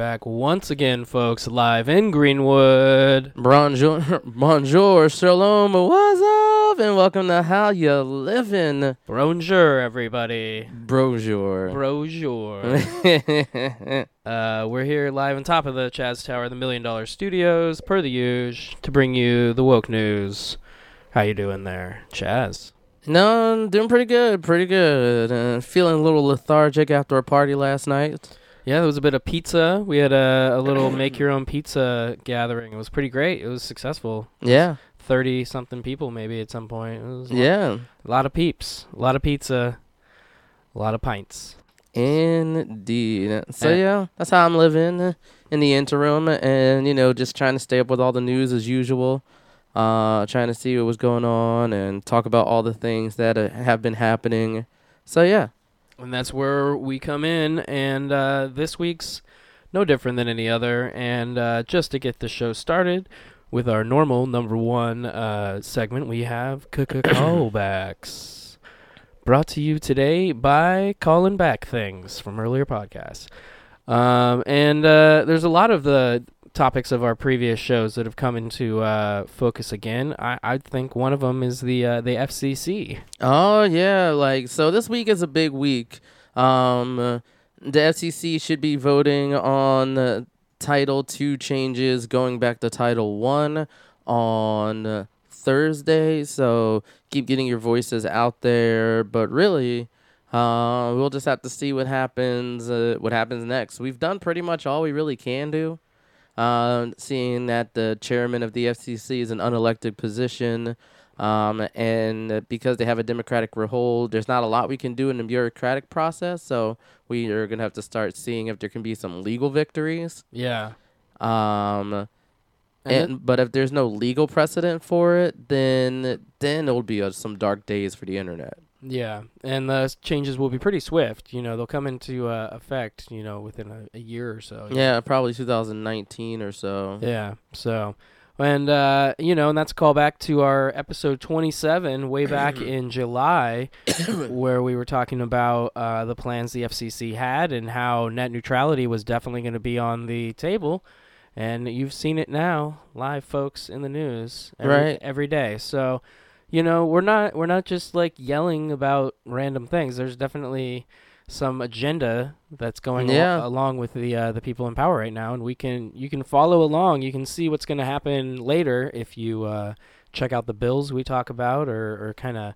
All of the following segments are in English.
back once again, folks, live in Greenwood. Bonjour, bonjour, shalom, what's up, and welcome to How You Living. Bonjour, everybody. Bonjour. Bonjour. uh, we're here live on top of the Chaz Tower, the Million Dollar Studios, per the usual, to bring you the woke news. How you doing there, Chaz? no, I'm doing pretty good, pretty good. Uh, feeling a little lethargic after a party last night. Yeah, there was a bit of pizza. We had a, a little make your own pizza gathering. It was pretty great. It was successful. Yeah, 30 something people maybe at some point. It was a lot- yeah, A lot of peeps, a lot of pizza, a lot of pints. indeed. So Eh. yeah, that's how I'm living in the interim, and you know, just trying to stay up with all the news as usual. Uh, trying to see what was going on and talk about all the things that uh, have been happening. So yeah. And that's where we come in. And uh, this week's no different than any other. And uh, just to get the show started with our normal number one uh, segment, we have callbacks. Brought to you today by Calling Back Things from earlier podcasts. Um, and uh, there's a lot of the topics of our previous shows that have come into uh, focus again. I, I think one of them is the uh, the FCC. Oh yeah, like so this week is a big week. Um the FCC should be voting on uh, Title 2 changes going back to Title 1 on Thursday. So keep getting your voices out there, but really uh, we'll just have to see what happens uh, what happens next. We've done pretty much all we really can do. Uh, seeing that the chairman of the FCC is an unelected position, um, and because they have a democratic hold, there's not a lot we can do in the bureaucratic process. So we are gonna have to start seeing if there can be some legal victories. Yeah. Um, And and, but if there's no legal precedent for it, then then it'll be uh, some dark days for the internet. Yeah, and the changes will be pretty swift. You know, they'll come into uh, effect. You know, within a, a year or so. Yeah, probably 2019 or so. Yeah. So, and uh, you know, and that's a callback to our episode 27 way back in July, where we were talking about uh, the plans the FCC had and how net neutrality was definitely going to be on the table. And you've seen it now, live, folks, in the news every, Right. every day. So, you know, we're not we're not just like yelling about random things. There's definitely some agenda that's going al- along with the uh, the people in power right now, and we can you can follow along. You can see what's going to happen later if you uh, check out the bills we talk about, or or kind of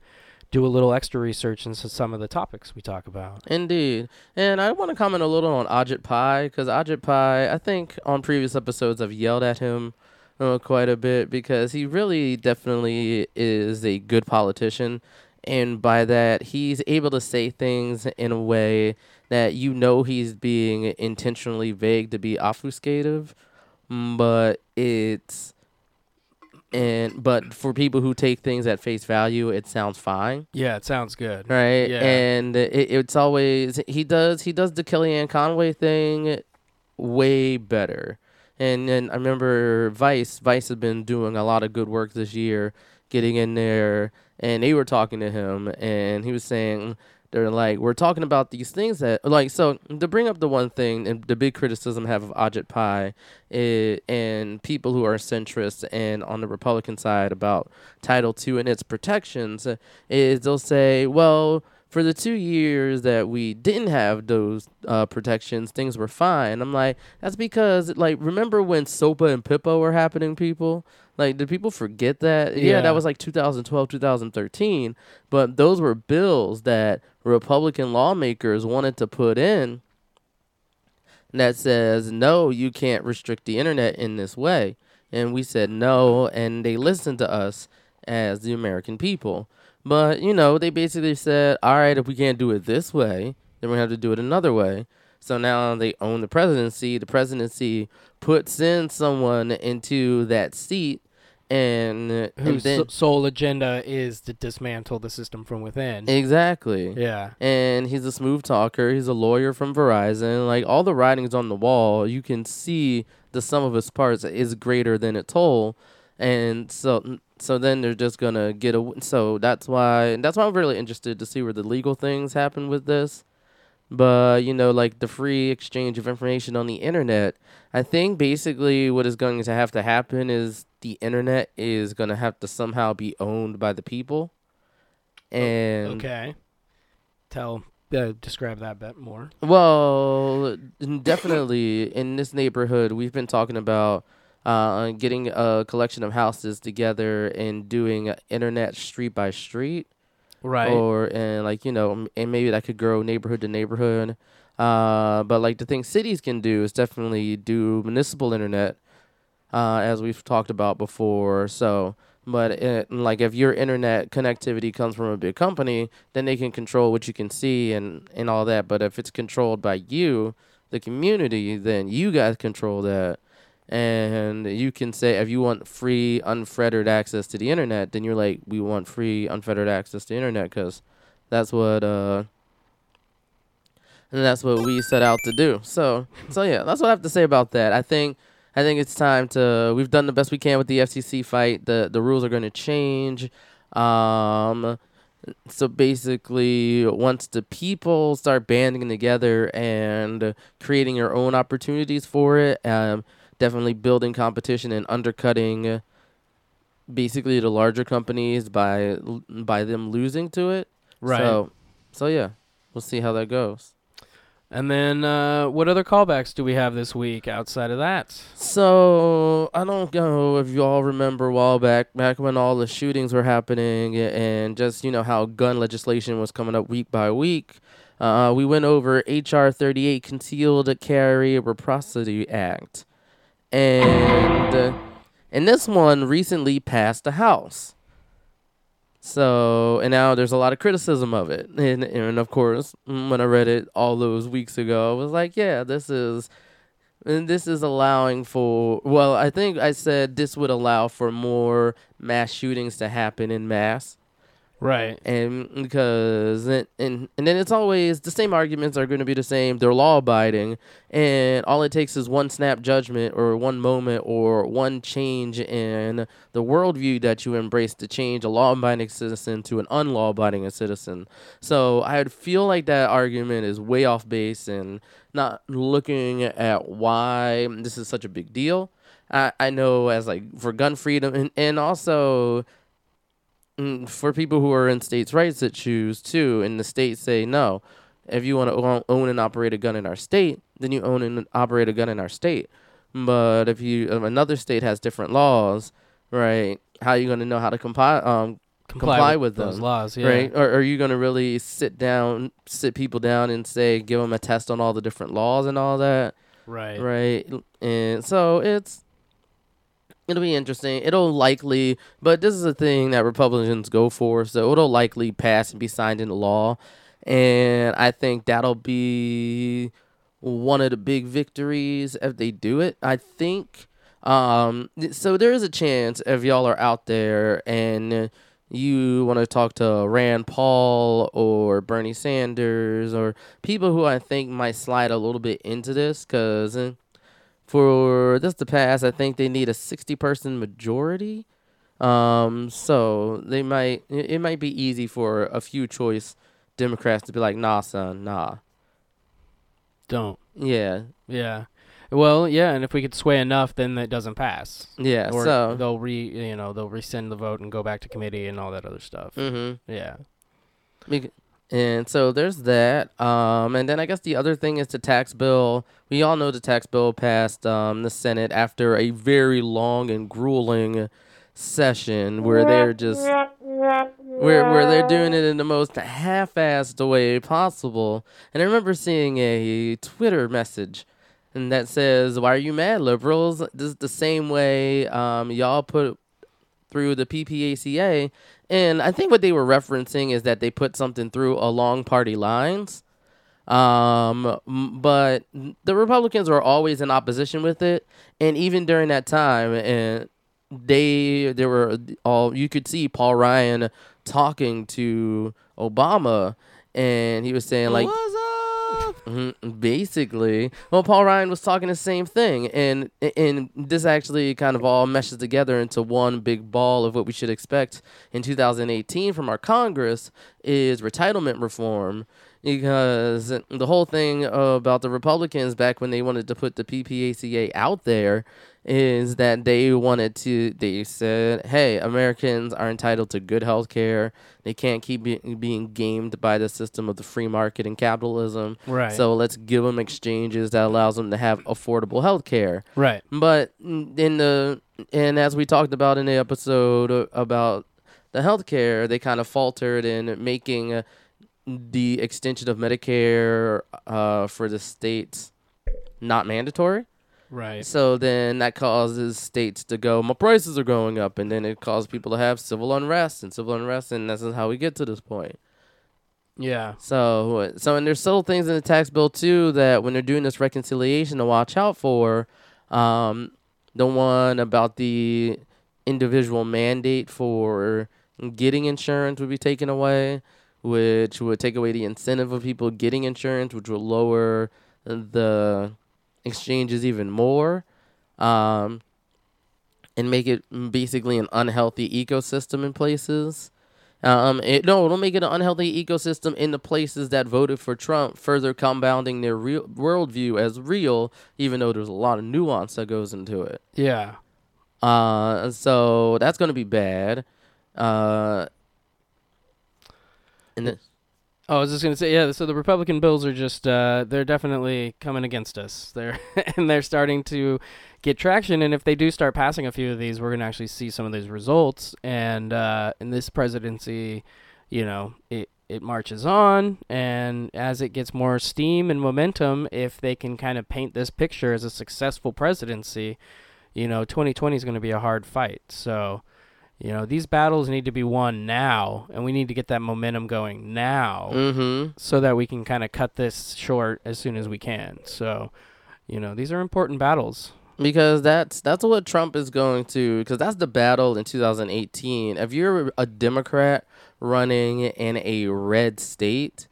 do a little extra research into some of the topics we talk about. Indeed. And I want to comment a little on Ajit Pai because Ajit Pai, I think on previous episodes I've yelled at him uh, quite a bit because he really definitely is a good politician. And by that, he's able to say things in a way that you know he's being intentionally vague to be obfuscative, mm, but it's. And but for people who take things at face value, it sounds fine Yeah, it sounds good. right? Yeah. And it, it's always he does he does the Kellyanne Conway thing way better. And then I remember Vice Vice has been doing a lot of good work this year, getting in there, and they were talking to him, and he was saying they're like we're talking about these things that like so to bring up the one thing and the big criticism I have of Ajit Pai and people who are centrists and on the Republican side about Title II and its protections is they'll say, well, for the two years that we didn't have those uh, protections, things were fine. I'm like, that's because, like, remember when SOPA and PIPA were happening, people? Like, did people forget that? Yeah, Yeah. that was like 2012, 2013. But those were bills that Republican lawmakers wanted to put in that says, no, you can't restrict the internet in this way. And we said no, and they listened to us as the American people. But, you know, they basically said, all right, if we can't do it this way, then we have to do it another way. So now they own the presidency. The presidency puts in someone into that seat, and, and Whose then sole agenda is to dismantle the system from within. exactly. yeah. and he's a smooth talker. He's a lawyer from Verizon. Like all the writings on the wall, you can see the sum of its parts is greater than its whole, and so so then they're just gonna get a. So that's why that's why I'm really interested to see where the legal things happen with this, but you know, like the free exchange of information on the internet. I think basically what is going to have to happen is the internet is going to have to somehow be owned by the people. And Okay. Tell, uh, describe that bit more. Well, definitely in this neighborhood, we've been talking about uh, getting a collection of houses together and doing internet street by street, Right. or and like you know, and maybe that could grow neighborhood to neighborhood. Uh, but like the thing cities can do is definitely do municipal internet, uh, as we've talked about before. So, but it, like if your internet connectivity comes from a big company, then they can control what you can see and and all that. But if it's controlled by you, the community, then you guys control that. And you can say if you want free, unfettered access to the internet, then you're like, we want free, unfettered access to the internet because that's what uh, and that's what we set out to do. So, so yeah, that's what I have to say about that. I think, I think it's time to. We've done the best we can with the FCC fight. the The rules are going to change. Um, so basically, once the people start banding together and creating your own opportunities for it, um, definitely building competition and undercutting basically the larger companies by by them losing to it. right. So, so yeah, we'll see how that goes. and then, uh, what other callbacks do we have this week outside of that? So I don't know if you all remember a while back, back when all the shootings were happening, and just you know how gun legislation was coming up week by week. Uh, we went over HR 38 Concealed Carry Reciprocity Act, and and this one recently passed the House. So and now there's a lot of criticism of it, and and of course when I read it all those weeks ago, I was like, yeah, this is and this is allowing for well, I think I said this would allow for more mass shootings to happen in mass. Right. And because and and, and then it's always the same arguments are going to be the same. They're law abiding, and all it takes is one snap judgment or one moment or one change in the worldview that you embrace to change a law abiding citizen to an unlaw abiding citizen. So I would feel like that argument is way off base and not looking at why this is such a big deal. I, I know as like for gun freedom and, and also for people who are in states' rights that choose too, and the states say no. If you want to own and operate a gun in our state, then you own and operate a gun in our state. But if you if another state has different laws, right? How are you going to know how to comply? Um, comply with those them, laws. Yeah. right? Or are you going to really sit down, sit people down, and say, give them a test on all the different laws and all that? Right. right? And so it's it'll be interesting. It'll likely, but this is a thing that Republicans go for, so it'll likely pass and be signed into law. And I think that'll be one of the big victories if they do it. I think. Um, so there is a chance if y'all are out there and you want to talk to Rand Paul or Bernie Sanders or people who I think might slide a little bit into this because for this to pass, I think they need a 60 person majority. Um, so they might, it might be easy for a few choice Democrats to be like, nah, son, nah. Don't. Yeah. Yeah. Well, yeah, and if we could sway enough, then it doesn't pass. Yeah. Or so, they'll re, you know, they'll rescind the vote and go back to committee and all that other stuff. mm-hmm. Yeah. And so there's that. Um, and then I guess the other thing is the tax bill. We all know the tax bill passed um, the Senate after a very long and grueling session where they're just where where they're doing it in the most half-assed way possible. And I remember seeing a Twitter message and that says, "Why are you mad, liberals? This is the same way um, y'all put through the PPACA." And I think what they were referencing is that they put something through along party lines. Um, but the Republicans were always in opposition with it, and even during that time, and they there were all you could see Paul Ryan talking to Obama, and he was saying like. Mhm, Basically, well, Paul Ryan was talking the same thing, and and this actually kind of all meshes together into one big ball of what we should expect in 2018 from our Congress is retitlement reform. because the whole thing about the Republicans back when they wanted to put the PPACA out there is that they wanted to they said hey americans are entitled to good health care they can't keep be, being gamed by the system of the free market and capitalism Right. so let's give them exchanges that allows them to have affordable health care right. but in the and as we talked about in the episode about the healthcare, they kind of faltered in making uh, the extension of Medicare uh, for the states not mandatory. Right. So then that causes states to go, my prices are going up, and then it causes people to have civil unrest and civil unrest, and this is how we get to this point. Yeah. So, so and there's subtle things in the tax bill too that when they're doing this reconciliation to watch out for. Um, the one about the individual mandate for getting insurance would be taken away, which would take away the incentive of people getting insurance, which would lower the exchanges even more, um, and make it basically an unhealthy ecosystem in places. Um, it, no, it'll make it an unhealthy ecosystem in the places that voted for Trump, further compounding their real worldview as real, even though there's a lot of nuance that goes into it. Yeah. Uh, so that's going to be bad. Uh, and Oh, I was just gonna say, yeah. So the Republican bills are just, uh, they're definitely coming against us. They're and they're starting to get traction. And if they do start passing a few of these, we're gonna actually see some of these results. And uh, in this presidency, you know, it it marches on, and as it gets more steam and momentum, if they can kind of paint this picture as a successful presidency, you know, 2020 is to be a hard fight. So. You know, these battles need to be won now, and we need to get that momentum going now mm-hmm. so that we can kind of cut this short as soon as we can. So, you know, these are important battles. because that's that's what Trump is going to because that's the battle in 2018. If you're a Democrat running in a red state,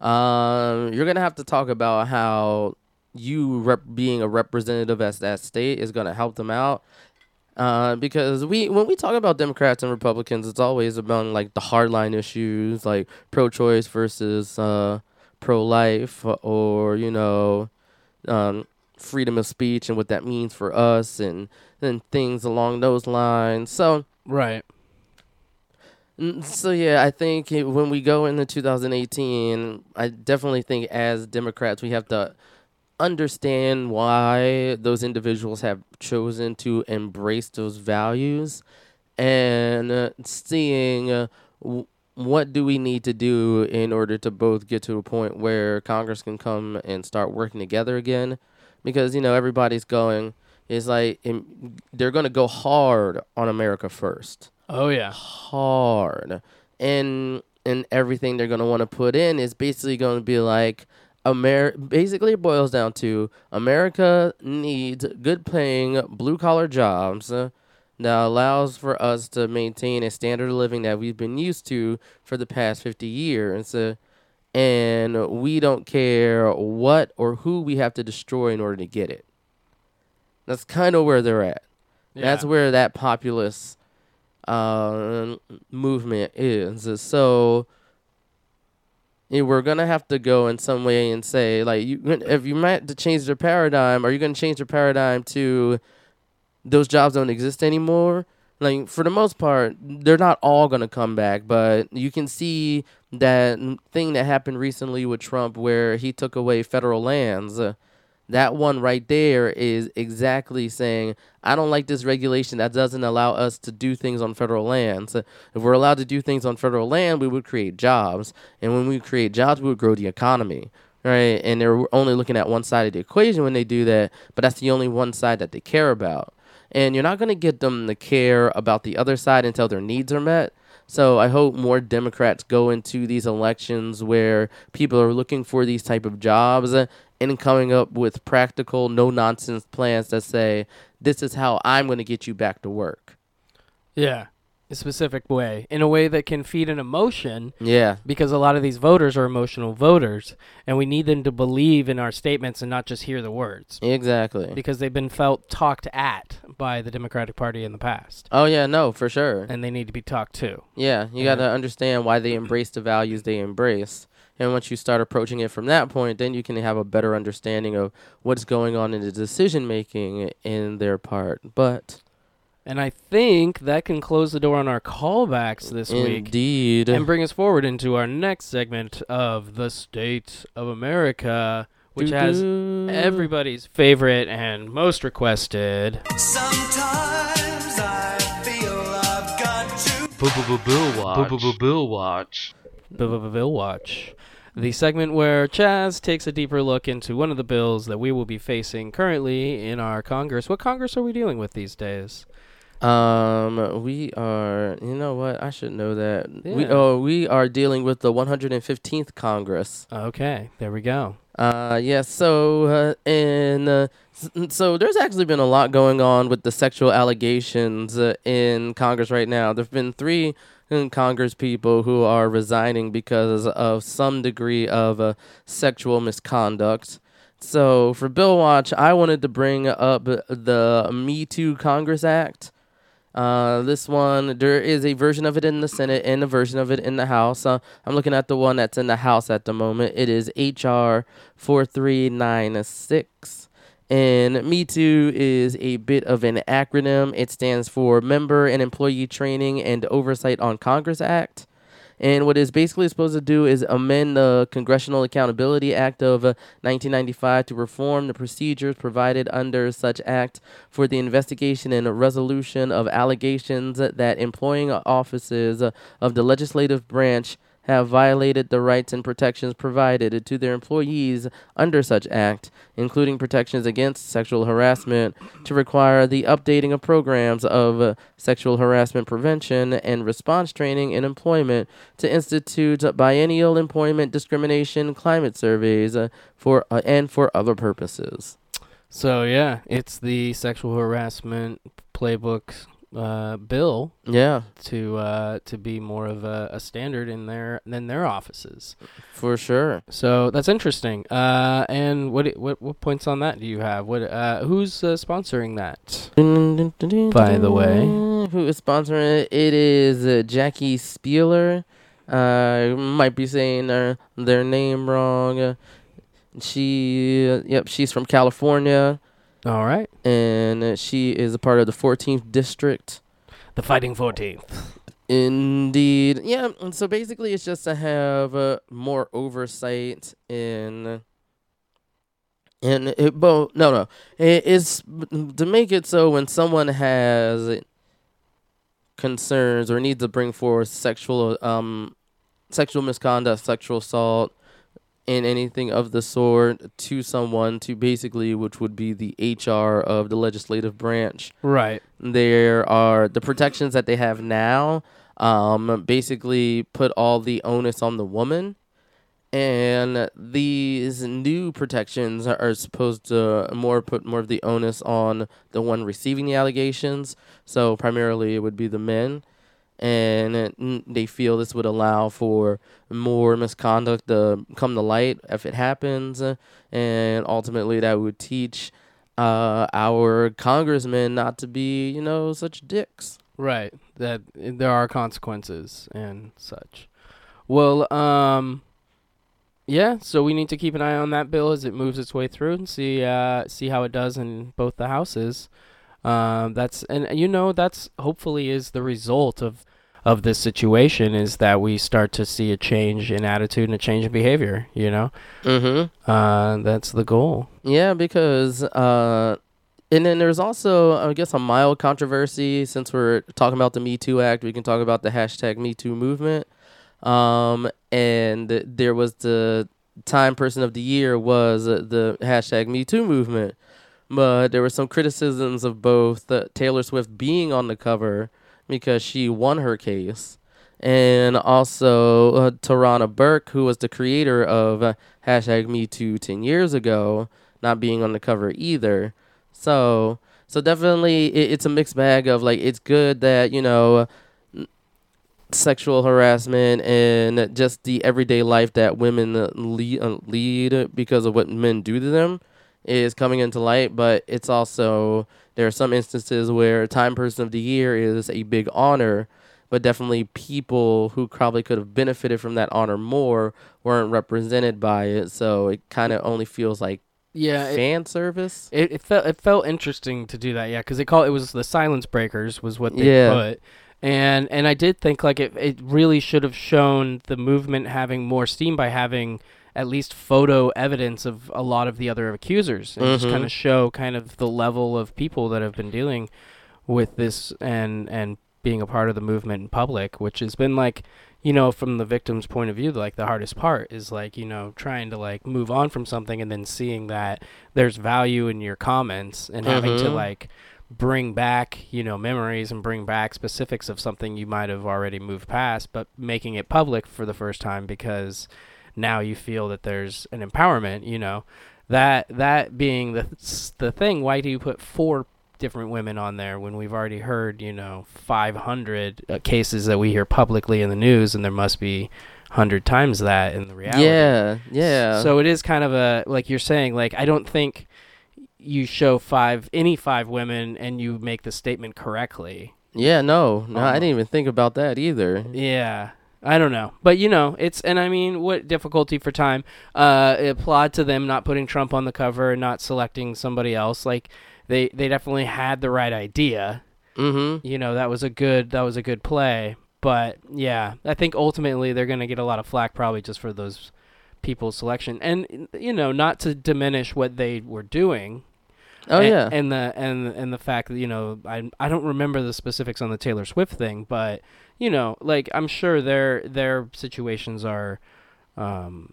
um, you're gonna have to talk about how you rep- being a representative at that state is gonna help them out. Uh, because we when we talk about Democrats and Republicans, it's always about like the hardline issues, like pro-choice versus uh, pro-life, or you know, um, freedom of speech and what that means for us, and and things along those lines. So, Right. so yeah, I think when we go into 2018, I definitely think as Democrats we have to understand why those individuals have chosen to embrace those values and uh, seeing uh, w- what do we need to do in order to both get to a point where Congress can come and start working together again? Because you know everybody's going it's like they're going to go hard on America first. Oh yeah. hard. And and everything they're going to want to put in is basically going to be like Amer- basically it boils down to America needs good paying blue collar jobs uh, that allows for us to maintain a standard of living that we've been used to for the past 50 years. Uh, and we don't care what or who we have to destroy in order to get it. That's kind of where they're at. That's where that populist uh, movement is. So we're gonna have to go in some way and say, like, you if you might to change their paradigm, are you gonna change their paradigm to those jobs don't exist anymore? Like for the most part, they're not all gonna come back, but you can see that thing that happened recently with Trump, where he took away federal lands. Uh, that one right there is exactly saying, I don't like this regulation that doesn't allow us to do things on federal lands. If we're allowed to do things on federal land, we would create jobs. And when we create jobs, we would grow the economy. Right? And they're only looking at one side of the equation when they do that, but that's the only one side that they care about. And you're not going to get them to care about the other side until their needs are met. So I hope more Democrats go into these elections where people are looking for these type of jobs and coming up with practical, no nonsense plans that say this is how I'm going to get you back to work. Yeah. A specific way, in a way that can feed an emotion, Yeah, because a lot of these voters are emotional voters, and we need them to believe in our statements and not just hear the words, exactly. because they've been felt talked at by the Democratic Party in the past, Oh yeah, no, for sure. and they need to be talked to. Yeah, you Yeah. got to understand why they embrace the values they embrace. And once you start approaching it from that point, then you can have a better understanding of what's going on in the decision making in their part. But And I think that can close the door on our callbacks this week indeed, and bring us forward into our next segment of the State of America, which has Doo-doo. everybody's favorite and most requested. Sometimes I feel I've got to. Bill watch. Bill watch. Bill Watch. The segment where Chaz takes a deeper look into one of the bills that we will be facing currently in our Congress. What Congress are we dealing with these days? Um, we are. You know what? I should know that. We oh, we are dealing with the 115th Congress. Okay, there we go. Uh, yes. so, uh, and uh, so there's actually been a lot going on with the sexual allegations uh, in Congress right now. There've been three Congress people who are resigning because of some degree of uh, sexual misconduct. So, for Bill Watch, I wanted to bring up the Me Too Congress Act. Uh, this one, there is a version of it in the Senate and a version of it in the House. Uh, I'm looking at the one that's in the House at the moment. It is H.R. 4396. And Me Too is a bit of an acronym. It stands for Member and Employee Training and Oversight on Congress Act. And what it's basically supposed to do is amend the Congressional Accountability Act of uh, 1995 to reform the procedures provided under such act for the investigation and resolution of allegations that employing offices of the legislative branch have violated the rights and protections provided to their employees under such act, including protections against sexual harassment, to require the updating of programs of sexual harassment prevention and response training in employment, to institute biennial employment discrimination climate surveys for uh, and for other purposes. So yeah, it's the sexual harassment playbook uh, bill Yeah, to uh, to be more of a, a standard in their than their offices. for sure. So that's interesting. Uh, and what what what points on that do you have? What uh, who's uh, sponsoring that? By the way. who is sponsoring it? It is uh, Jackie Speier. I might be saying their their name wrong. She, uh, yep, she's from California, All right, and uh, she is a part of the 14th district. the Fighting Fourteenth. Indeed, yeah. And so basically, it's just to have uh, more oversight in. And it, well, no, no, it, it's to make it so when someone has concerns or needs to bring forth sexual, um, sexual misconduct, sexual assault, and anything of the sort to someone, to basically, which would be the HR of the legislative branch. Right. there are the protections that they have now um basically put all the onus on the woman. And these new protections are, are supposed to more put more of the onus on the one receiving the allegations. So primarily it would be the men and they feel this would allow for more misconduct to come to light if it happens and ultimately that would teach uh, our congressmen not to be, you know, such dicks. Right. That there are consequences and such. Well, um yeah, so we need to keep an eye on that bill as it moves its way through and see uh see how it does in both the houses. Um that's and you know that's hopefully is the result of of this situation is that we start to see a change in attitude and a change in behavior, you know? Mm-hmm. Uh that's the goal. Yeah, because uh, and then there's also, I guess, a mild controversy. Since we're talking about the Me Too Act, we can talk about the hashtag Me Too movement. Um, and there was the Time Person of the Year was the hashtag Me Too movement, but there were some criticisms of both uh, Taylor Swift being on the cover because she won her case, and also uh, Tarana Burke, who was the creator of uh, hashtag Me Too ten years ago, not being on the cover either. So, so definitely, it, it's a mixed bag of like it's good that you know sexual harassment and just the everyday life that women uh, lead, uh, lead because of what men do to them is coming into light, but it's also there are some instances where Time Person of the Year is a big honor, but definitely people who probably could have benefited from that honor more weren't represented by it. So it kind of only feels like Yeah, it, fan service. it, it felt it felt interesting to do that. Yeah, because they call it was the silence breakers was what they Yeah. put. And and I did think like it it really should have shown the movement having more steam by having at least photo evidence of a lot of the other accusers and just Mhm. kind of show kind of the level of people that have been dealing with this and and being a part of the movement in public, which has been like you know from the victim's point of view like the hardest part is like you know trying to like move on from something and then seeing that there's value in your comments and having to Mhm. like bring back you know memories and bring back specifics of something you might have already moved past but making it public for the first time because now you feel that there's an empowerment you know that that being the the thing why do you put four different women on there when we've already heard you know 500 uh, cases that we hear publicly in the news and there must be 100 times that in the reality Yeah, yeah. so it is kind of a like you're saying like I don't think you show five any five women and you make the statement correctly. yeah, no, no, I Um, didn't even think about that either. Yeah. I don't know. But you know, it's and I mean what difficulty for time. Uh applaud to them not putting Trump on the cover and not selecting somebody else. Like they they definitely had the right idea. Mm-hmm. You know, that was a good that was a good play. But yeah, I think ultimately they're going to get a lot of flack probably just for those people's selection. And you know, not to diminish what they were doing. Oh and, yeah. and the and and the fact that you know I I don't remember the specifics on the Taylor Swift thing, but you know, like I'm sure their their situations are, um,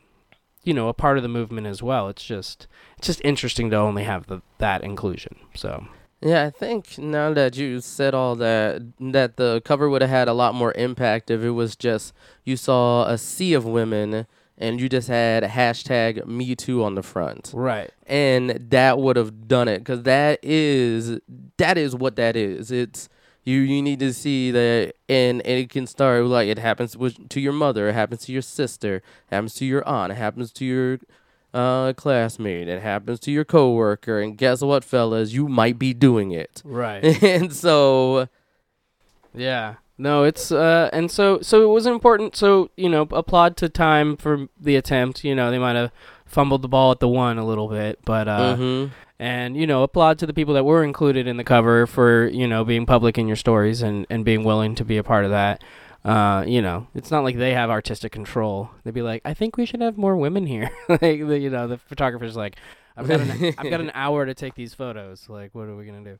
you know, a part of the movement as well. It's just it's just interesting to only have the that inclusion. So Yeah, I think now that you said all that, that the cover would have had a lot more impact if it was just you saw a sea of women and you just had hashtag Me Too on the front, right, and that would have done it because that is that is what that is. It's you you need to see that, and, and it can start like it happens with, to your mother, it happens to your sister, it happens to your aunt, it happens to your uh, classmate, it happens to your coworker, and guess what, fellas, you might be doing it. right. and so Yeah. No, it's uh and so so it was important so, you know, applaud to time for the attempt. You know, they might have fumbled the ball at the one a little bit, but uh mhm. And you know, applaud to the people that were included in the cover for, you know, being public in your stories and and being willing to be a part of that. Uh, you know, it's not like they have artistic control. They'd be like, "I think we should have more women here." like, the, you know, the photographer's like, "I've got an I've got an hour to take these photos. Like, what are we gonna do?"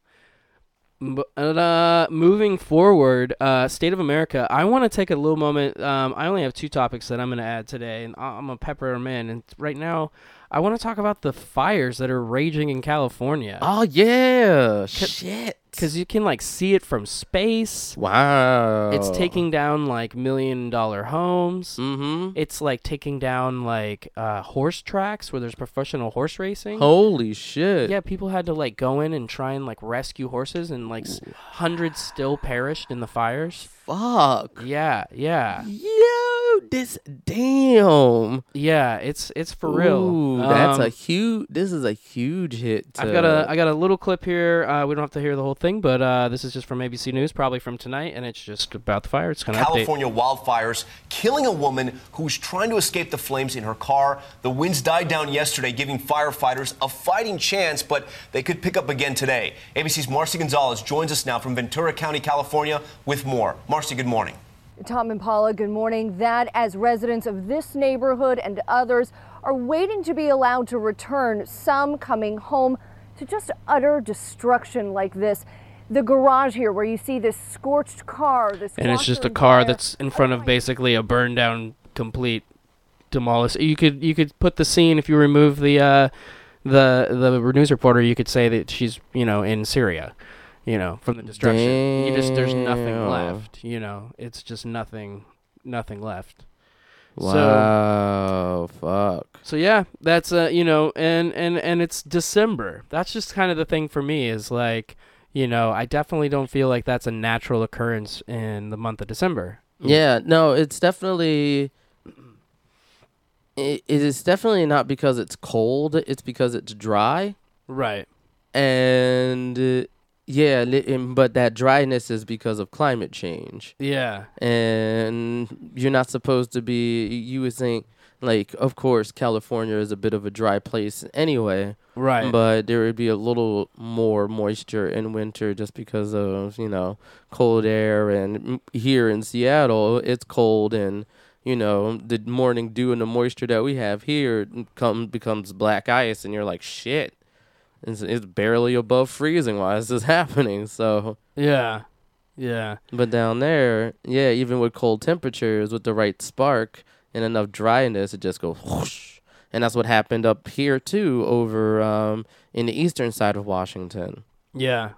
But, uh, moving forward, uh, State of America. I want to take a little moment. Um, I only have two topics that I'm going to add today, and I'm gonna pepper them in. And right now, I want to talk about the fires that are raging in California oh yeah, shit. Because you can like see it from space. Wow, It's taking down like million dollar homes. Mm-hmm. It's like taking down like uh, horse tracks where there's professional horse racing. Holy shit. Yeah, people had to like go in and try and like rescue horses, and like s- hundreds still perished in the fires. Fuck. Yeah, yeah, Yo, this damn. yeah. It's it's for real. Ooh, that's a Um, huge. This is a huge hit. I've got a I got a little clip here. Uh, we don't have to hear the whole thing, but uh, this is just from ABC News, probably from tonight, and it's just about the fire. It's kind of update. California wildfires killing a woman who was trying to escape the flames in her car. The winds died down yesterday, giving firefighters a fighting chance, but they could pick up again today. ABC's Marci Gonzalez joins us now from Ventura County, California, with more. Marci, good morning. Tom and Paula, good morning. That as residents of this neighborhood and others are waiting to be allowed to return, some coming home to just utter destruction like this. The garage here, where you see this scorched car, this and it's just a car dryer. that's in front of basically a burned down complete demolished you could you could put the scene if you remove the uh the the news reporter you could say that she's you know in Syria you know from the destruction you just there's nothing left you know it's just nothing nothing left So- Wow. fuck. so yeah, that's uh you know, and and and it's December. That's just kind of the thing for me is like, you know, I definitely don't feel like that's a natural occurrence in the month of December. Yeah. No, it's definitely. It, it is definitely not because it's cold. It's because it's dry. Right. and yeah, li- and- but that dryness is because of climate change. Yeah. and you're not supposed to be you would think like of course california is a bit of a dry place anyway Right. but there would be a little more moisture in winter just because of you know cold air and here in seattle it's cold and you know the morning dew and the moisture that we have here come becomes black ice and you're like shit it's, it's barely above freezing why is this happening so yeah. Yeah. but down there, yeah, even with cold temperatures, with the right spark and enough dryness, it just goes whoosh. And that's what happened up here too, over um, in the eastern side of Washington. Yeah,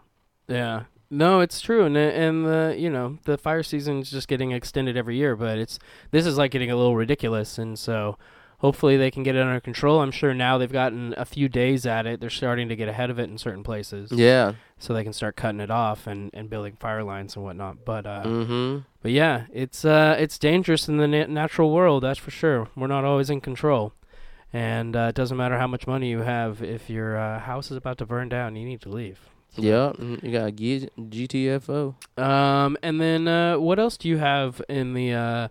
yeah. No, it's true, and and the you know the fire season's just getting extended every year, but it's this is like getting a little ridiculous, and so hopefully they can get it under control. I'm sure now they've gotten a few days at it. They're starting to get ahead of it in certain places, Yeah. so they can start cutting it off and, and building fire lines and whatnot. But uh, Mm-hmm. but yeah, it's uh it's dangerous in the na- natural world. That's for sure. We're not always in control. And uh, it doesn't matter how much money you have. If your uh, house is about to burn down, you need to leave. Yeah. mm, You got G- GTFO. Um, and then uh, what else do you have in the uh,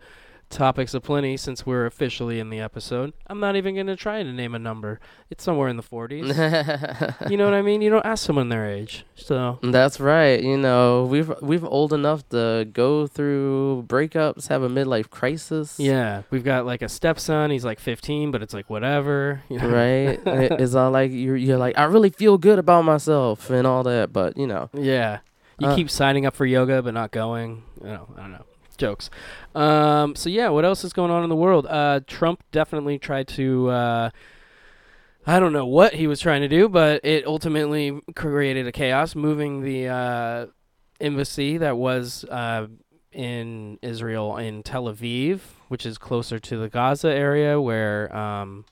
topics aplenty? Since we're officially in the episode, I'm not even gonna try to name a number. It's somewhere in the 40s. you know what I mean? You don't ask someone their age, so That's right. You know, we've we've old enough to go through breakups, have a midlife crisis. yeah, we've got like a stepson. He's like 15, but it's like whatever. You know? Right. It's all like you're you're like I really feel good about myself and all that, but you know. Yeah. You Uh, keep signing up for yoga but not going. You know, I don't know. Jokes. Um, so yeah, what else is going on in the world? Uh, Trump definitely tried to. Uh, I don't know what he was trying to do, but it ultimately created a chaos, moving the uh, embassy that was uh, in Israel in Tel Aviv, which is closer to the Gaza area where um,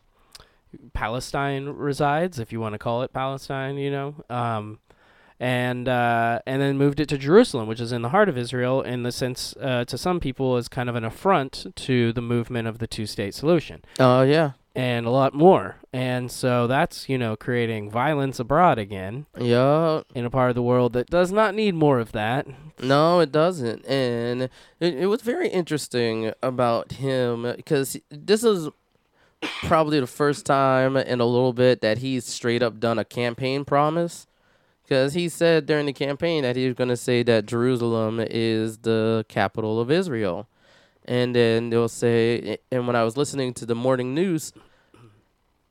Palestine resides, if you want to call it Palestine. You know. Um, and uh, and then moved it to Jerusalem, which is in the heart of Israel, in the sense uh, to some people is kind of an affront to the movement of the two-state solution, Oh yeah. and a lot more. And so that's you know creating violence abroad again Yeah. in a part of the world that does not need more of that. No, it doesn't. And it, it was very interesting about him because this is probably the first time in a little bit that he's straight up done a campaign promise. Because he said during the campaign that he was going to say that Jerusalem is the capital of Israel. And then they'll say, and when I was listening to the morning news,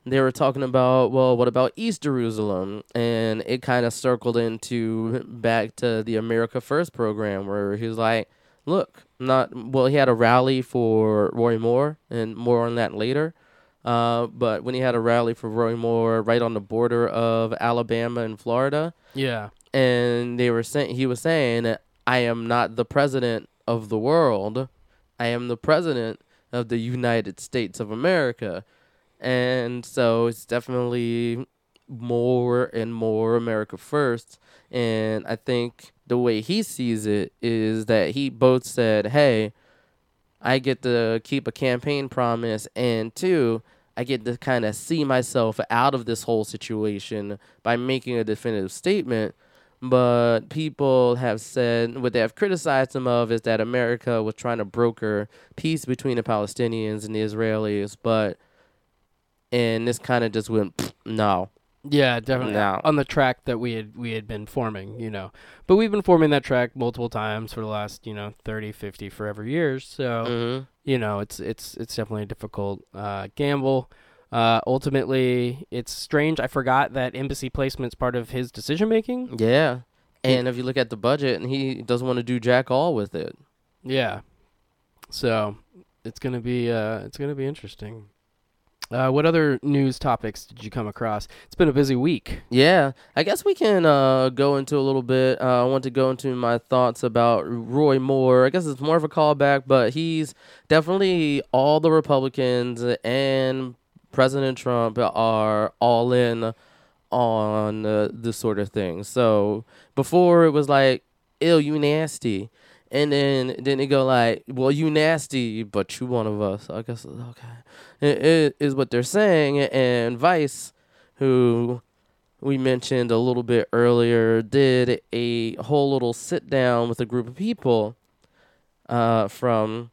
they were talking about, well, what about East Jerusalem? And it kind of circled into back to the America First program where he was like, look, not, well, he had a rally for Roy Moore, and more on that later. Uh, but when he had a rally for Roy Moore right on the border of Alabama and Florida, Yeah, and they were saying he was saying I am not the president of the world. I am the president of the United States of America. And so it's definitely more and more America first. And I think the way he sees it is that he both said, Hey, I get to keep a campaign promise, and two, I get to kind of see myself out of this whole situation by making a definitive statement. But people have said what they have criticized him of is that America was trying to broker peace between the Palestinians and the Israelis, but and this kind of just went no. Yeah, definitely No. on the track that we had we had been forming, you know. But we've been forming that track multiple times for the last you know 30, 50, forever years. So. hmm you know, it's it's it's definitely a difficult uh, gamble. Uh, ultimately, it's strange. I forgot that embassy placement's part of his decision making. Yeah. And if you look at the budget, and he doesn't want to do jack all with it. Yeah, so it's gonna be uh, it's gonna be interesting. Uh, what other news topics did you come across? It's been a busy week. Yeah, I guess we can uh, go into a little bit. Uh, I want to go into my thoughts about Roy Moore. I guess it's more of a callback, but he's definitely all the Republicans and President Trump are all in on uh, this sort of thing. So before it was like, "Ill, you nasty," and then then it go like, "Well, you nasty, but you one of us." I guess okay, it, it is what they're saying. And Vice, who we mentioned a little bit earlier, did a whole little sit down with a group of people uh, from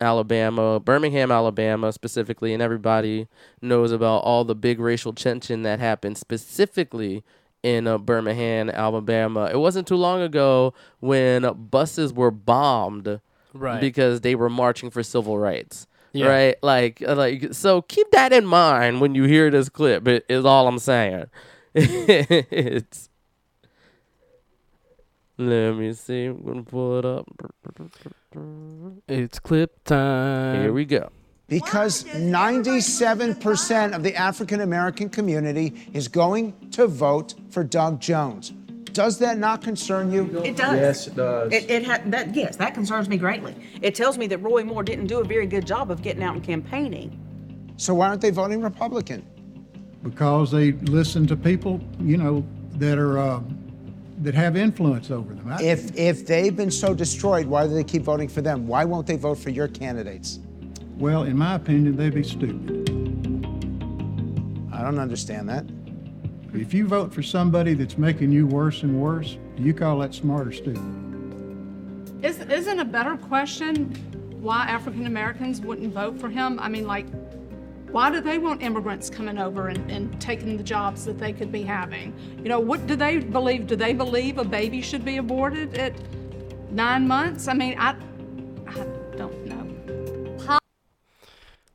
Alabama, Birmingham, Alabama specifically, and everybody knows about all the big racial tension that happened specifically in uh, Birmingham, Alabama. It wasn't too long ago when buses were bombed Right. because they were marching for civil rights. Yeah. Right? Like uh, like so keep that in mind when you hear this clip. It is all I'm saying. it's Let me see. I'm going to pull it up. it's clip time. Here we go. Because 97% of the African American community is going to vote for Doug Jones. Does that not concern you? It does. Yes, it does. It, it ha- that yes, that concerns me greatly. It tells me that Roy Moore didn't do a very good job of getting out and campaigning. So why aren't they voting Republican? because they listen to people, you know, that are uh, that have influence over them. I- If if they've been so destroyed, why do they keep voting for them? Why won't they vote for your candidates? Well, in my opinion, they'd be stupid. I don't understand that. If you vote for somebody that's making you worse and worse, do you call that smart or stupid? Is, isn't a better question why African Americans wouldn't vote for him? I mean, like, why do they want immigrants coming over and, and taking the jobs that they could be having? You know, what do they believe? Do they believe a baby should be aborted at nine months? I mean, I, I don't know.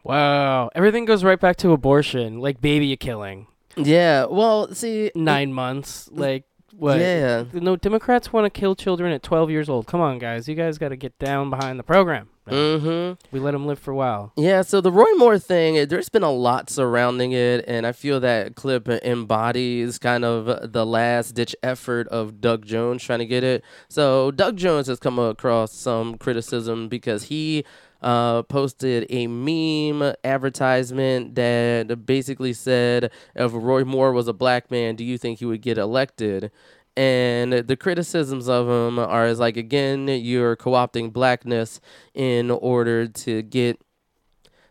Wow. Everything goes right back to abortion, like baby killing. Yeah. Well, see, Nine months. Like, what? Yeah. No, Democrats want to kill children at 12 years old. Come on, guys. You guys got to get down behind the program. No, Mm-hmm. We let them live for a while. Yeah, so the Roy Moore thing, there's been a lot surrounding it, and I feel that clip embodies kind of the last ditch effort of Doug Jones trying to get it. So, Doug Jones has come across some criticism because he uh, posted a meme advertisement that basically said, if Roy Moore was a black man, do you think he would get elected? And the criticisms of him are as like again, you're co-opting blackness in order to get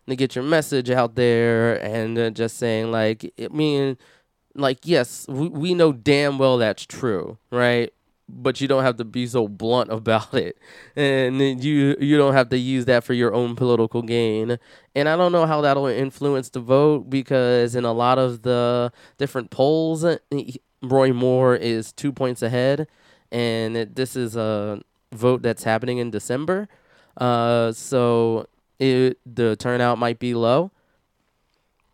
to get your message out there, and uh, just saying like, I mean, like yes, we, we know damn well that's true, right? But you don't have to be so blunt about it, and you you don't have to use that for your own political gain. And I don't know how that'll influence the vote because in a lot of the different polls, Roy Moore is two points ahead, and it, this is a vote that's happening in December. Uh, so it, the turnout might be low.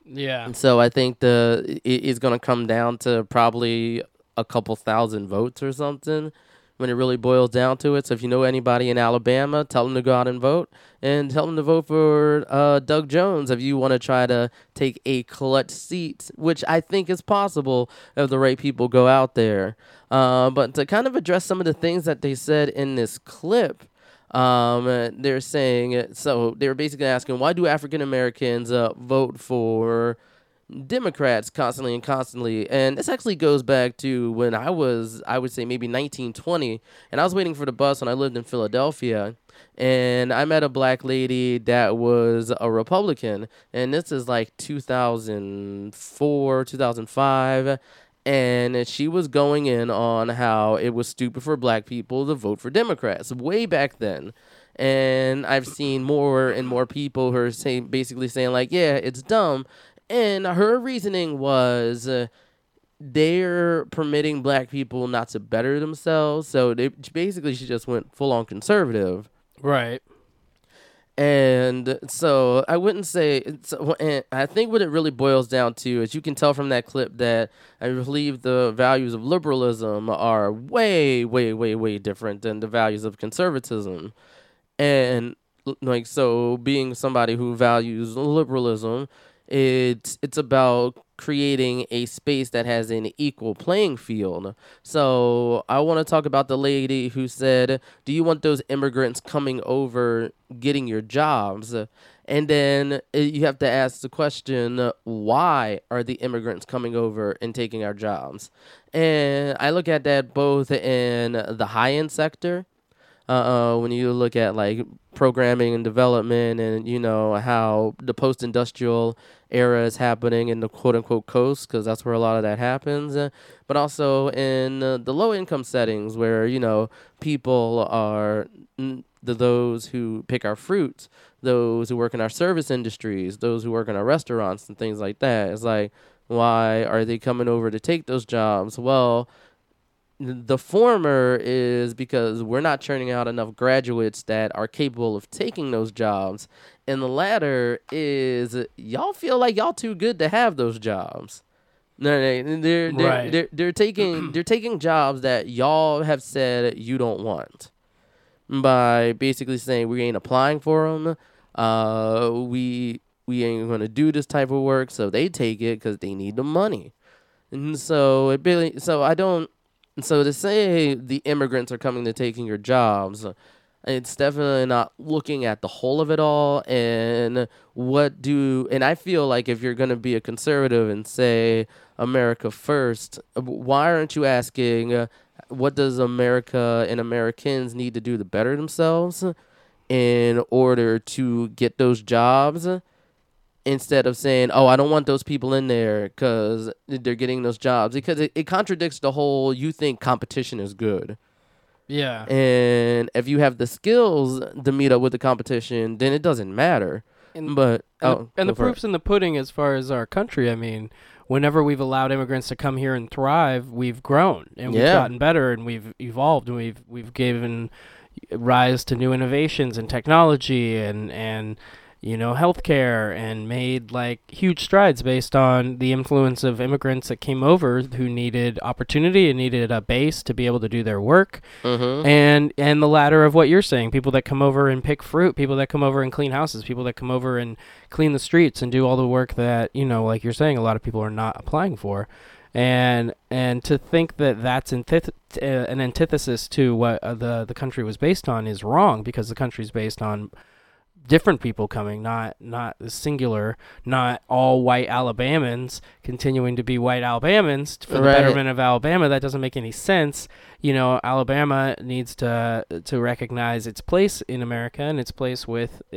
Yeah. And so I think the it is going to come down to probably a couple thousand votes or something when it really boils down to it. So if you know anybody in Alabama, tell them to go out and vote and tell them to vote for uh, Doug Jones if you want to try to take a clutch seat, which I think is possible if the right people go out there. Uh, but to kind of address some of the things that they said in this clip, um, they're saying so they were basically asking why do African Americans uh, vote for Democrats constantly and constantly, and this actually goes back to when I was, I would say maybe 1920, and I was waiting for the bus when I lived in Philadelphia, and I met a black lady that was a Republican, and this is like 2004, 2005, and she was going in on how it was stupid for black people to vote for Democrats way back then. And I've seen more and more people who are saying, basically saying like, yeah, it's dumb. And her reasoning was uh, they're permitting black people not to better themselves. So they basically she just went full on conservative. Right. And so I wouldn't say. It's, and I think what it really boils down to is you can tell from that clip that I believe the values of liberalism are way, way, way, way different than the values of conservatism. And like so, being somebody who values liberalism, it's it's about creating a space that has an equal playing field. So I want to talk about the lady who said, "Do you want those immigrants coming over getting your jobs?" And then uh, you have to ask the question, why are the immigrants coming over and taking our jobs? And I look at that both in the high end sector, Uh, when you look at like programming and development, and you know how the post-industrial era is happening in the quote-unquote coast, because that's where a lot of that happens. uh, but also in uh, the low-income settings, where you know people are mm, the those who pick our fruits, those who work in our service industries, those who work in our restaurants and things like that. It's like, why are they coming over to take those jobs? Well, the former is because we're not churning out enough graduates that are capable of taking those jobs. And the latter is y'all feel like y'all too good to have those jobs. No, no, they're they're, Right. they're, they're taking they're taking jobs that y'all have said you don't want by basically saying we ain't applying for them. Uh, we we ain't gonna do this type of work, so they take it because they need the money. And so it really, so I don't. And so to say the immigrants are coming to taking your jobs, it's definitely not looking at the whole of it all and what do. And I feel like if you're gonna be a conservative and say America first, why aren't you asking? What does America and Americans need to do to better themselves in order to get those jobs? Instead of saying, "Oh, I don't want those people in there because they're getting those jobs," because it, it contradicts the whole you think competition is good. Yeah. And if you have the skills to meet up with the competition, then it doesn't matter. And- but And, oh, the, and the for it. proof's in the pudding as far as our country. I mean, whenever we've allowed immigrants to come here and thrive, we've grown and we've gotten better and we've evolved and we've we've given rise to new innovations and technology and and you know healthcare and made like huge strides based on the influence of immigrants that came over who needed opportunity and needed a base to be able to do their work Mhm. and and the latter of what you're saying people that come over and pick fruit people that come over and clean houses people that come over and clean the streets and do all the work that you know like you're saying a lot of people are not applying for and and to think that that's antith- uh, an antithesis to what uh, the the country was based on is wrong because the country's based on different people coming, not not singular, not all white Alabamans continuing to be white Alabamans for the betterment of Alabama. That doesn't make any sense. You know, Alabama needs to to recognize its place in America and its place with uh,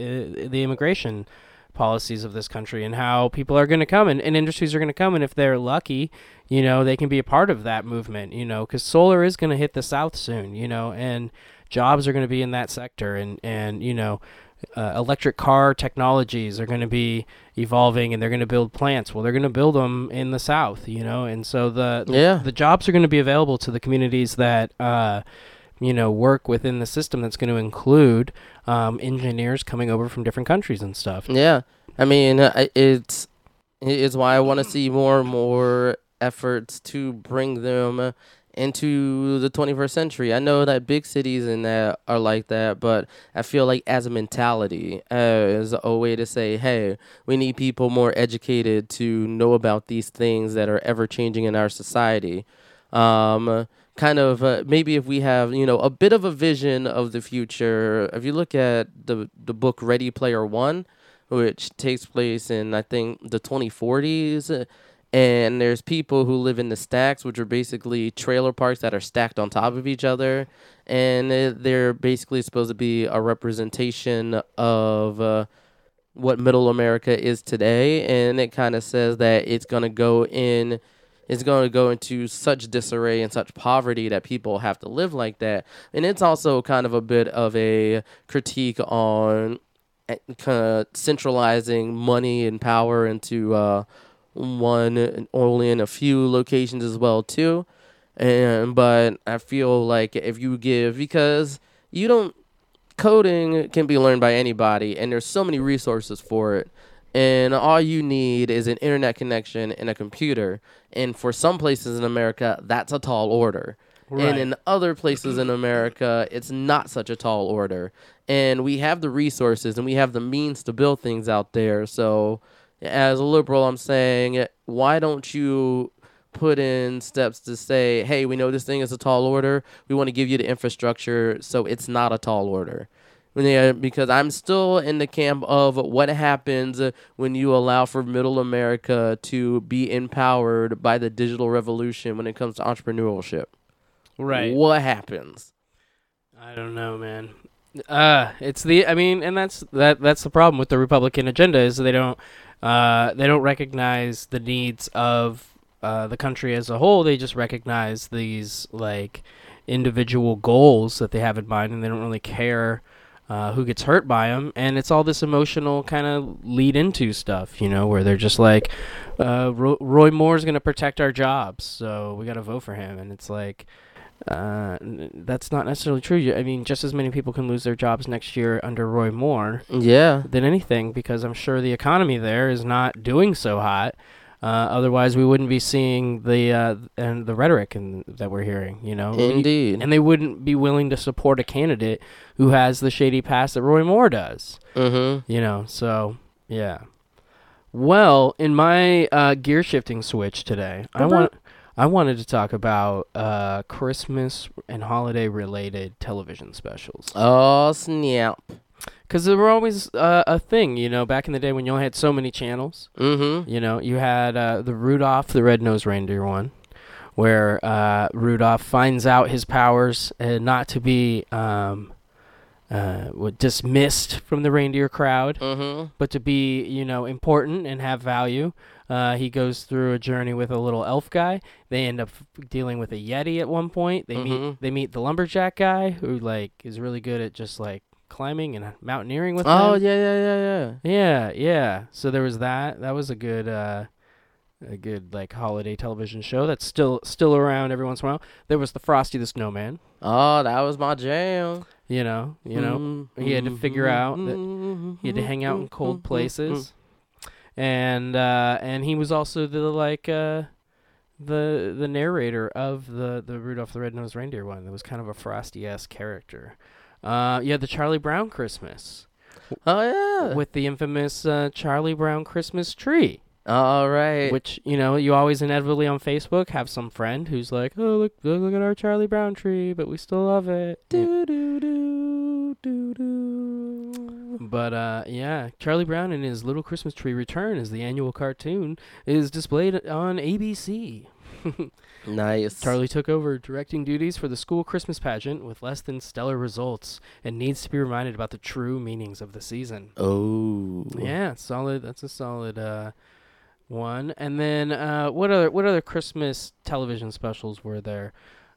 the immigration policies of this country and how people are going to come and, and industries are going to come and if they're lucky you know they can be a part of that movement you know because solar is going to hit the south soon you know and jobs are going to be in that sector and and you know uh, electric car technologies are going to be evolving and they're going to build plants. Well they're going to build them in the south you know? And so the Yeah. the jobs are going to be available to the communities that uh, you know work within the system that's going to include um, engineers coming over from different countries and stuff. Yeah, I mean, uh, it's it's why I want to see more and more efforts to bring them into the 21st century. I know that big cities and that are like that, but I feel like as a mentality, as a way to say, hey, we need people more educated to know about these things that are ever changing in our society. Um, kind of uh, maybe if we have you know a bit of a vision of the future. If you look at the the book Ready Player One, which takes place in I think the 2040s. And there's people who live in the stacks, which are basically trailer parks that are stacked on top of each other, and uh, they're basically supposed to be a representation of uh, what Middle America is today. And it kind of says that it's gonna go in, it's gonna go into such disarray and such poverty that people have to live like that. And it's also kind of a bit of a critique on of centralizing money and power into uh, one only in a few locations as well too. And but I feel like if you give because you don't coding can be learned by anybody and there's so many resources for it. And all you need is an internet connection and a computer. And for some places in America, that's a tall order. Right. And in other places in America, it's not such a tall order. And we have the resources and we have the means to build things out there. So, as a liberal, I'm saying, why don't you put in steps to say, hey, we know this thing is a tall order. We want to give you the infrastructure so it's not a tall order. Yeah, because I'm still in the camp of what happens when you allow for middle America to be empowered by the digital revolution when it comes to entrepreneurship. Right. What happens? I don't know, man. Uh, it's the I mean, and that's that that's the problem with the Republican agenda is they don't uh they don't recognize the needs of uh the country as a whole. They just recognize these like individual goals that they have in mind, and they don't really care. Uh, who gets hurt by them, and it's all this emotional kind of lead into stuff, you know, where they're just like, uh, Ro- Roy Moore's going to protect our jobs, so we got to vote for him, and it's like, uh, that's not necessarily true. I mean, just as many people can lose their jobs next year under Roy Moore Yeah. than anything, because I'm sure the economy there is not doing so hot. Uh, otherwise, we wouldn't be seeing the uh, and the rhetoric and that we're hearing. You know, We- Indeed. and they wouldn't be willing to support a candidate who has the shady past that Roy Moore does. Mm-hmm. You know, so yeah. Well, in my uh, gear shifting switch today, I want I wanted to talk about uh, Christmas and holiday related television specials Oh snap. because they were always uh, a thing. You know, back in the day when you only had so many channels. Mm-hmm. You know, you had uh, the Rudolph the Red-Nosed Reindeer one, where uh, Rudolph finds out his powers and not to be um, uh, dismissed from the reindeer crowd, Mm-hmm. but to be, you know, important and have value. Uh, he goes through a journey with a little elf guy. They end up dealing with a yeti at one point. They Mhm. meet they meet the lumberjack guy who like is really good at just like climbing and mountaineering with Oh them. yeah, yeah, yeah, yeah. Yeah, yeah. So there was that. That was a good uh a good like holiday television show that's still still around every once in a while. There was the Frosty the Snowman, Oh, that was my jam. You know, you know. He had to figure out that he had to hang out in cold places. And uh and he was also the like uh the the narrator of the the Rudolph the Red-Nosed Reindeer one. That was kind of a frosty ass character. Uh you had the Charlie Brown Christmas Oh yeah. with the infamous uh, Charlie Brown Christmas tree. All right. Which you know, you always inevitably on Facebook have some friend who's like, "Oh, look, look, look at our Charlie Brown tree, but we still love it." do do do do do. But uh, yeah, Charlie Brown and his Little Christmas Tree Return as the annual cartoon is displayed on ABC. Nice. Charlie took over directing duties for the school Christmas pageant with less than stellar results and needs to be reminded about the true meanings of the season. Oh. Yeah, solid. That's a solid uh, one. And then uh, what other what other Christmas television specials were there?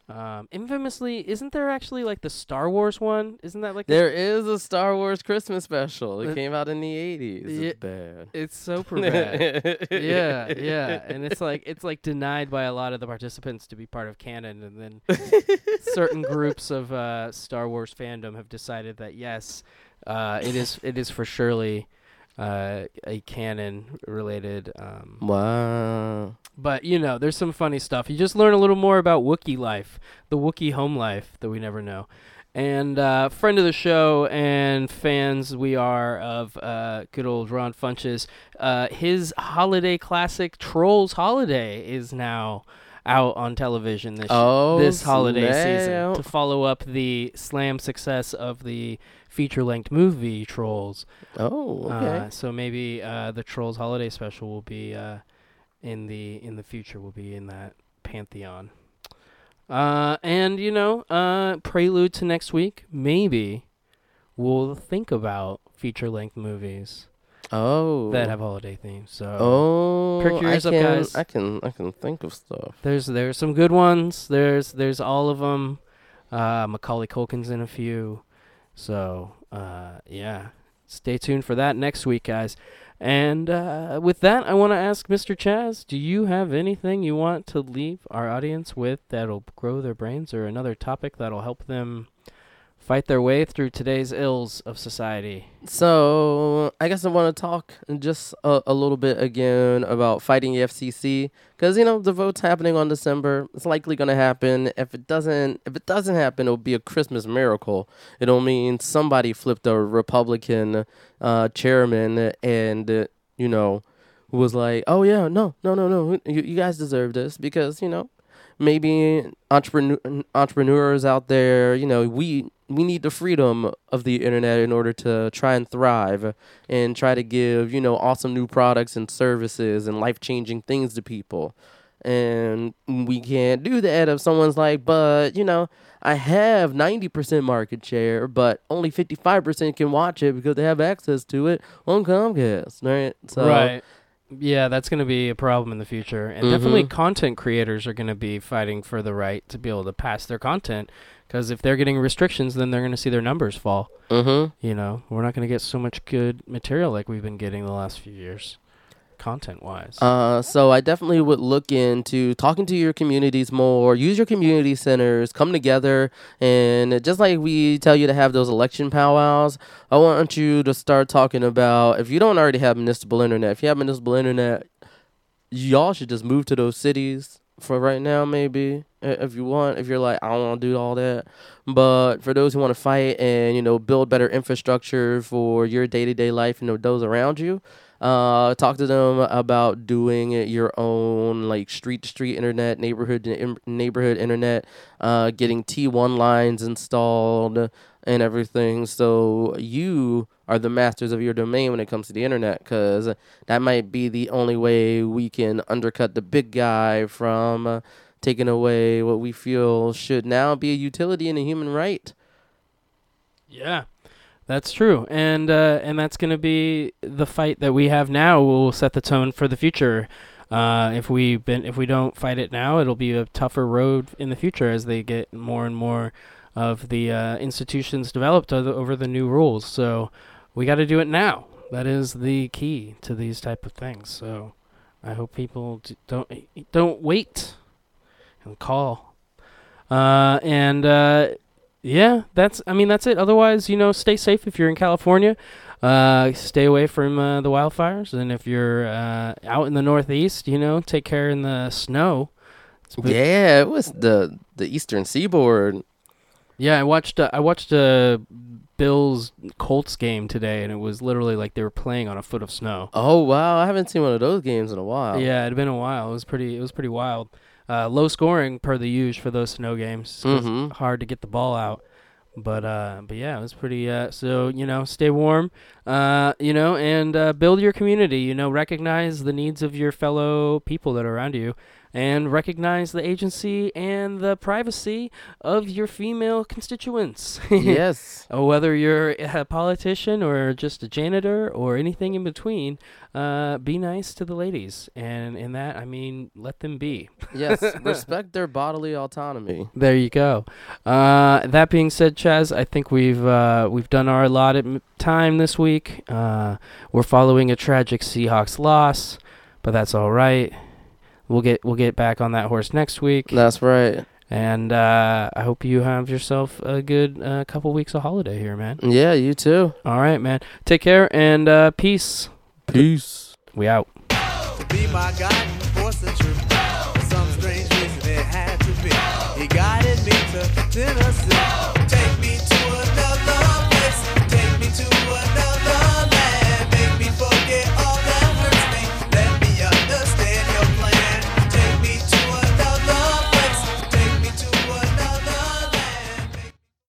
Um, infamously, isn't there actually like the Star Wars one? Isn't that like the There is a Star Wars Christmas special. It came out in the 80s. yeah. It's bad. It's super bad. yeah, yeah, and it's like it's like denied by a lot of the participants to be part of canon, and then certain groups of uh, Star Wars fandom have decided that yes, uh, it is it is for surely uh, a canon related. Um, Wow. but you know, there's some funny stuff. You just learn a little more about Wookiee life, the Wookiee home life that we never know. And uh, friend of the show and fans we are of uh, good old Ron Funches. Uh, his holiday classic Trolls Holiday is now out on television this Oh, this holiday season to follow up the slam success of the feature length movie Trolls. Oh, okay. Uh, so maybe uh, the Trolls Holiday Special will be uh, in the in the future. Will be in that pantheon. Uh, and you know, uh, prelude to next week, maybe we'll think about feature length movies oh. that have holiday themes. So Oh. Perk your I ears up, can, guys. I can I can think of stuff. there's there's some good ones. There's there's all of them. Uh, Macaulay Culkin's in a few. So uh, yeah, stay tuned for that next week, guys. And uh, with that, I want to ask Mr. Chaz, do you have anything you want to leave our audience with that'll grow their brains, or another topic that'll help them fight their way through today's ills of society? So I guess I want to talk just a, a little bit again about fighting the FCC because you know the vote's happening on December. It's likely going to happen. If it doesn't, if it doesn't happen, it'll be a Christmas miracle. It'll mean somebody flipped a Republican uh, chairman and you know was like, oh yeah, no, no, no, no, you, you guys deserve this because you know maybe entrepreneur entrepreneurs out there, you know, we we need the freedom of the internet in order to try and thrive and try to give, you know, awesome new products and services and life-changing things to people. And we can't do that if someone's like, but you know, I have 90% market share, but only 55% can watch it because they have access to it on Comcast, right? So, right. Yeah, that's going to be a problem in the future. And definitely Mhm. content creators are going to be fighting for the right to be able to pass their content because if they're getting restrictions, then they're going to see their numbers fall. Mhm. You know, we're not going to get so much good material like we've been getting the last few years, content wise. Uh, so I definitely would look into talking to your communities more. Use your community centers, come together, and just like we tell you to have those election powwows, I want you to start talking about if you don't already have municipal internet. If you have municipal internet, y'all should just move to those cities for right now, maybe if you want. If you're like, I don't want to do all that, but for those who want to fight and you know build better infrastructure for your day to day life and those around you, uh, talk to them about doing your own like street to street internet, neighborhood im- neighborhood internet, uh, getting T1 lines installed and everything. So you are the masters of your domain when it comes to the internet, because that might be the only way we can undercut the big guy from uh, taking away what we feel should now be a utility and a human right. Yeah, that's true, and uh, and that's going to be the fight that we have now. Will set the tone for the future. Uh, if we been if we don't fight it now, it'll be a tougher road in the future as they get more and more of the uh, institutions developed over the new rules. So we got to do it now. That is the key to these type of things. So I hope people don't don't wait and call. Uh, and uh, yeah, that's. I mean, that's it. Otherwise, you know, stay safe if you're in California. Uh, stay away from uh, the wildfires, and if you're uh, out in the Northeast, you know, take care in the snow. Yeah, it was the the Eastern Seaboard. Yeah. I watched. Uh, I watched uh, Bills Colts game today, and it was literally like they were playing on a foot of snow. Oh wow, I haven't seen one of those games in a while. Yeah, it had been a while. It was pretty. It was pretty wild. Uh, low scoring per the usual for those snow games. Mhm. Hard to get the ball out. But uh, but yeah, it was pretty. Uh, so you know, stay warm. Uh, you know, and uh, build your community. You know, recognize the needs of your fellow people that are around you, and recognize the agency and the privacy of your female constituents. Yes. Whether you're a politician or just a janitor or anything in between, uh, be nice to the ladies, and in that I mean let them be. yes, respect their bodily autonomy. There you go. Uh, that being said, Chaz, I think we've uh, we've done our allotted time this week. Uh, we're following a tragic Seahawks loss, but that's all right. We'll get we'll get back on that horse next week. That's right. And uh, I hope you have yourself a good uh, couple weeks of holiday here, man. Yeah, you too. All right, man. Take care and uh, peace. Peace. We out. be my guide for some truth. For some strange reason it had to be. He guided me to Tennessee.